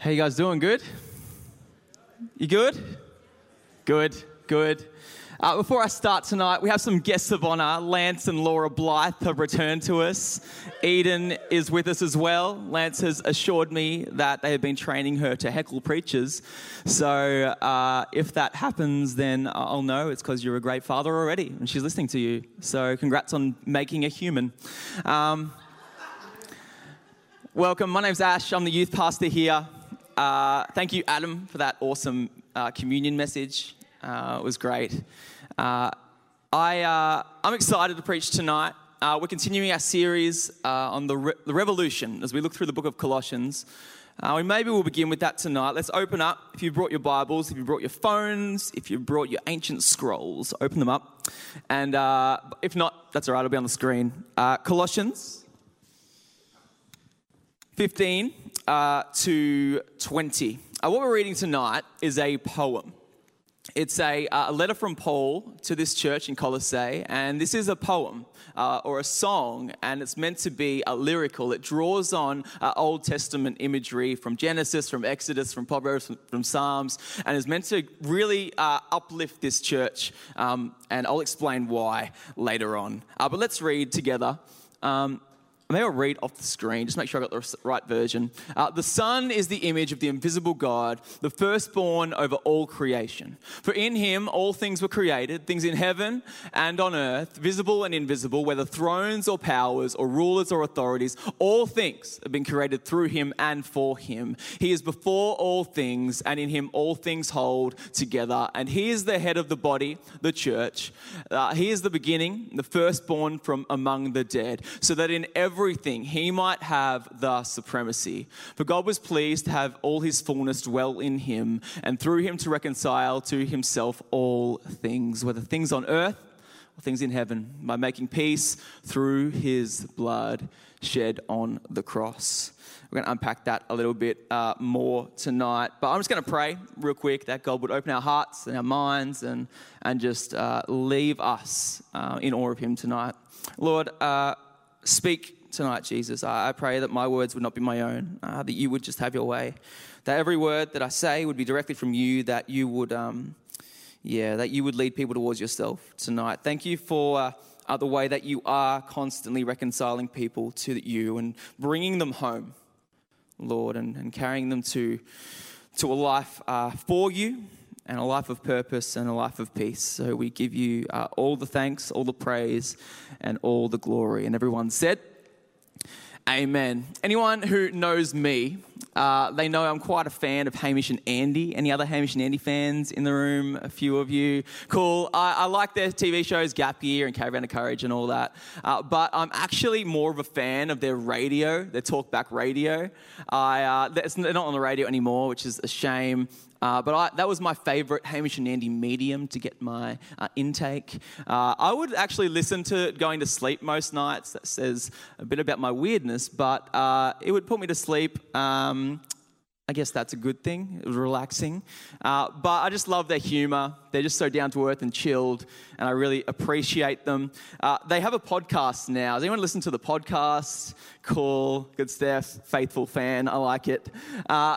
How you guys doing? Good? You good? Good, good. Uh, before I start tonight, we have some guests of honor. Lance and Laura Blythe have returned to us. Eden is with us as well. Lance has assured me that they have been training her to heckle preachers. So uh, if that happens, then I'll know it's because you're a great father already and she's listening to you. So congrats on making a human. Um, welcome. My name's Ash. I'm the youth pastor here. Uh, thank you, Adam, for that awesome uh, communion message. Uh, it was great. Uh, I, uh, I'm excited to preach tonight. We're continuing our series on the, re- the, revolution as we look through the book of Colossians. we maybe we'll begin with that tonight. Let's open up. If you brought your Bibles, if you brought your phones, if you brought your ancient scrolls, open them up. And if not, that's all right, it'll be on the screen. Colossians 15 uh, to 20. Uh, what we're reading tonight is a poem. It's a, uh, a, letter from Paul to this church in Colossae, and this is a poem uh, or a song, and it's meant to be a lyrical. It draws on uh, Old Testament imagery from Genesis, from Exodus, from Proverbs, from, from Psalms, and is meant to really uh, uplift this church. Um, and I'll explain why later on. Uh, but let's read together. Um, Maybe I'll read off the screen, just make sure I got the right version. Uh, the Son is the image of the invisible God, the firstborn over all creation. For in him all things were created, things in heaven and on earth, visible and invisible, whether thrones or powers or rulers or authorities, all things have been created through him and for him. He is before all things, and in him all things hold together. And he is the head of the body, the church. Uh, he is the beginning, the firstborn from among the dead, so that in every everything, he might have the supremacy. For God was pleased to have all his fullness dwell in him, and through him to reconcile to himself all things, whether things on earth or things in heaven, by making peace through his blood shed on the cross. We're going to unpack that a little bit uh, more tonight. But I'm just going to pray real quick that God would open our hearts and our minds and, and just uh, leave us uh, in awe of Him tonight. Lord, uh, speak tonight, Jesus. I, pray that my words would not be my own, uh, that you would just have your way. That every word that I say would be directly from you, that you would, um, yeah, that you would lead people towards yourself tonight. Thank you for uh, uh, the way that you are constantly reconciling people to you and bringing them home, Lord, and, and carrying them to, to a life uh, for you and a life of purpose and a life of peace. So we give you uh, all the thanks, all the praise, and all the glory. And everyone said, Amen. Anyone who knows me, uh, they know I'm quite a fan of Hamish and Andy. Any other Hamish and Andy fans in the room? A few of you. Cool. I, I like their TV shows, Gap Year and Caravan of Courage and all that. Uh, but I'm actually more of a fan of their radio, their talkback radio. I, uh, they're not on the radio anymore, which is a shame. Uh, but I, that was my favorite Hamish and Andy medium to get my uh, intake. Uh, I would actually listen to it going to sleep most nights. That says a bit about my weirdness, but uh, it would put me to sleep. Um, I guess that's a good thing. Relaxing. Uh, but I just love their humor. They're just so down to earth and chilled, and I really appreciate them. Uh, they have a podcast now. Does anyone listen to the podcast? Cool, good stuff. Faithful fan. I like it. Uh,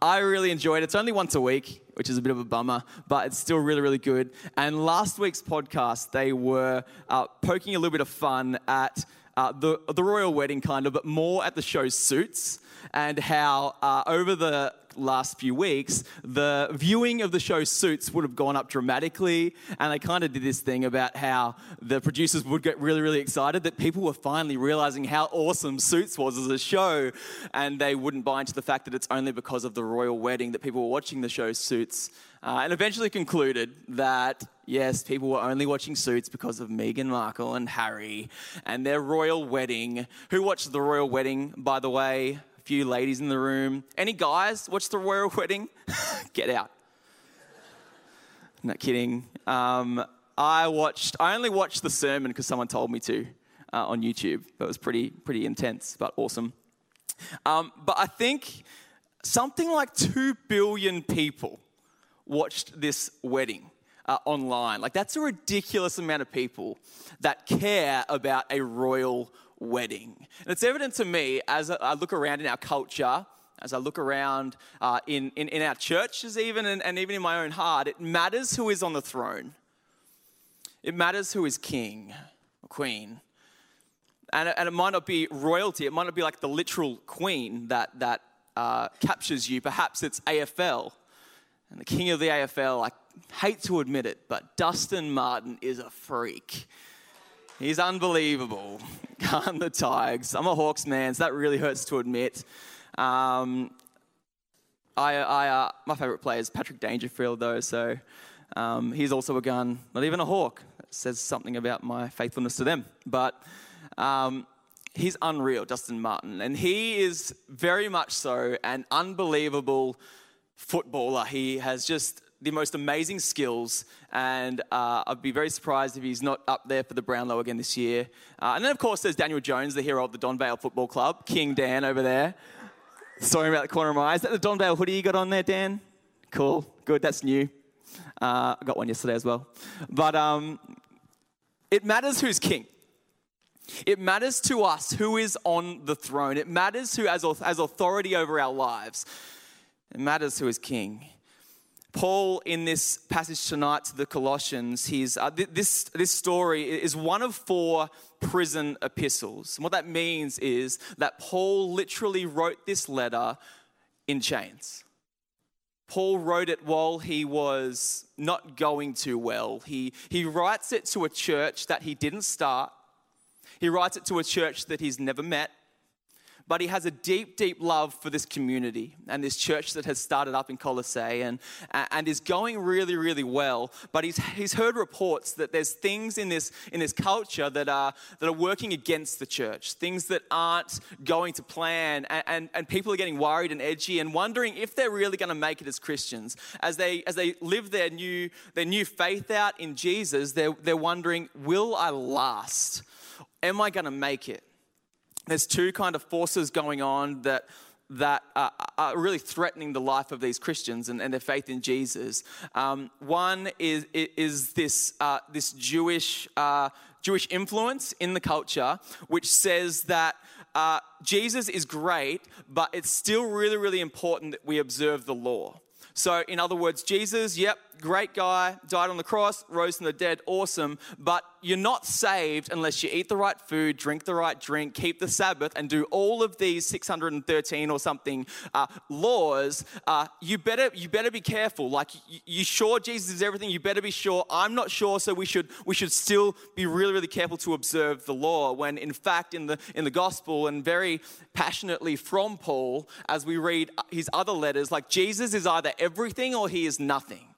I really enjoyed it. It's only once a week, which is a bit of a bummer, but it's still really, really good. And last week's podcast, they were uh, poking a little bit of fun at uh, the, the royal wedding, kind of, but more at the show Suits and how uh, over the last few weeks, the viewing of the show Suits would have gone up dramatically. And they kind of did this thing about how the producers would get really, really excited that people were finally realizing how awesome Suits was as a show. And they wouldn't buy into the fact that it's only because of the royal wedding that people were watching the show Suits. Uh, and eventually concluded that yes, people were only watching Suits because of Meghan Markle and Harry and their royal wedding. Who watched the royal wedding, by the way? Few ladies in the room. Any guys watch the royal wedding? Get out. Not kidding. Um, I watched. I only watched the sermon because someone told me to uh, on YouTube. It was pretty pretty intense, but awesome. Um, but I think something like two billion people watched this wedding. Uh, online. Like, that's a ridiculous amount of people that care about a royal wedding. And it's evident to me as I look around in our culture as I look around uh, in, in, in, our churches, even and, and even in my own heart, it matters who is on the throne. It matters who is king or queen. And, and it might not be royalty, it might not be like the literal queen that, that uh, captures you. Perhaps it's AFL. And the king of the AFL, I hate to admit it, but Dustin Martin is a freak. He's unbelievable. Can't the Tigers. I'm a Hawks man, so that really hurts to admit. Um, I, I, uh, my favourite player is Patrick Dangerfield, though, so um, he's also a gun, not even a Hawk. Says something about my faithfulness to them. But um, he's unreal, Dustin Martin, and he is very much so an unbelievable footballer. He has just the most amazing skills, and uh, I'd be very surprised if he's not up there for the Brownlow again this year. Uh, and then, of course, there's Daniel Jones, the hero of the Donvale Football Club, King Dan over there. Sorry about the corner of my eye. Is that the Donvale hoodie you got on there, Dan? Cool, good, that's new. Uh, I got one yesterday as well. But um, it matters who's king. It matters to us who is on the throne. It matters who has, has authority over our lives. It matters who is king. Paul, in this passage tonight to the Colossians, he's, uh, this, this story is one of four prison epistles. And what that means is that Paul literally wrote this letter in chains. Paul wrote it while he was not going too well. He, he writes it to a church that he didn't start, he writes it to a church that he's never met but he has a deep, deep love for this community and this church that has started up in Colossae and, and is going really, really well. But he's, he's heard reports that there's things in this, in this culture that are, that are working against the church, things that aren't going to plan, and, and, and people are getting worried and edgy and wondering if they're really going to make it as Christians. As they, as they live their new, their new faith out in Jesus, they're, they're wondering, will I last? Am I going to make it? There's two kind of forces going on that that are, are really threatening the life of these Christians and, and their faith in Jesus. Um, one is, is this, uh, this Jewish, uh, Jewish influence in the culture, which says that uh, Jesus is great, but it's still really, really important that we observe the law. So, in other words, Jesus, yep, great guy, died on the cross, rose from the dead, awesome, but you're not saved unless you eat the right food, drink the right drink, keep the Sabbath, and do all of these 613 or something uh, laws. Uh, you better you better be careful. Like you, you sure Jesus is everything. You better be sure. I'm not sure, so we should we should still be really really careful to observe the law. When in fact in the in the gospel and very passionately from Paul as we read his other letters, like Jesus is either everything or he is nothing.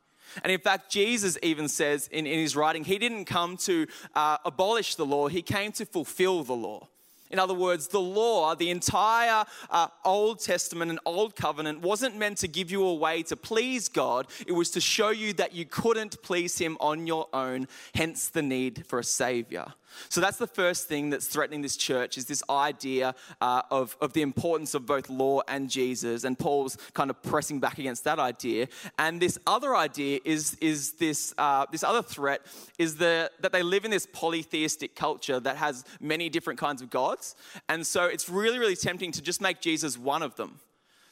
And in fact, Jesus even says in, in his writing, he didn't come to uh, abolish the law, he came to fulfill the law. In other words, the law, the entire uh, Old Testament and Old Covenant, wasn't meant to give you a way to please God. It was to show you that you couldn't please Him on your own, hence the need for a Savior. So that's the first thing that's threatening this church is this idea uh, of, of the importance of both law and Jesus. And Paul's kind of pressing back against that idea. And this other idea is, is this, uh, this other threat is the, that they live in this polytheistic culture that has many different kinds of gods. And so it's really, really tempting to just make Jesus one of them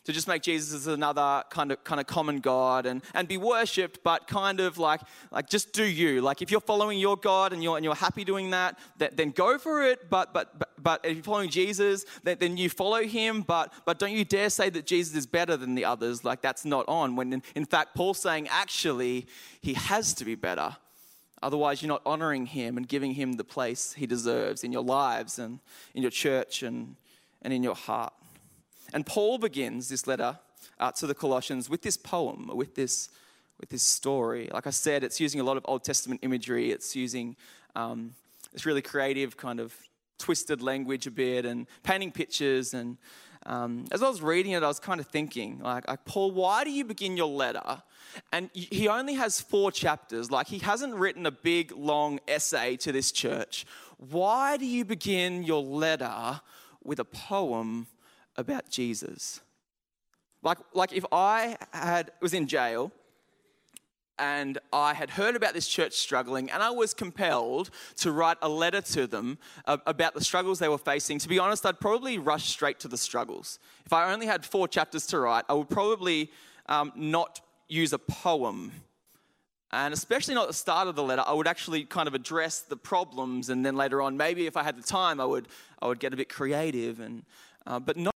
to just make Jesus as another kind of kind of common God and, and be worshipped, but kind of like like just do you. Like if you're following your God and you're and you're happy doing that, that then go for it. But but but, but if you're following Jesus, then, then you follow him. But but don't you dare say that Jesus is better than the others. Like that's not on. When in, in fact Paul's saying actually he has to be better. Otherwise, you're not honoring him and giving him the place he deserves in your lives and in your church and, and in your heart. And Paul begins this letter uh, to the Colossians with this poem, with this, with this story. Like I said, it's using a lot of Old Testament imagery, it's using um, this really creative, kind of twisted language a bit, and painting pictures. And um, as I was reading it, I was kind of thinking, like, like, Paul, why do you begin your letter? And he only has four chapters. Like, he hasn't written a big, long essay to this church. Why do you begin your letter with a poem about Jesus. Like, like if I had was in jail and I had heard about this church struggling, and I was compelled to write a letter to them about the struggles they were facing. To be honest, I'd probably rush straight to the struggles. If I only had four chapters to write, I would probably um, not use a poem. And especially not at the start of the letter, I would actually kind of address the problems, and then later on, maybe if I had the time, I would, I would get a bit creative. And, uh, but not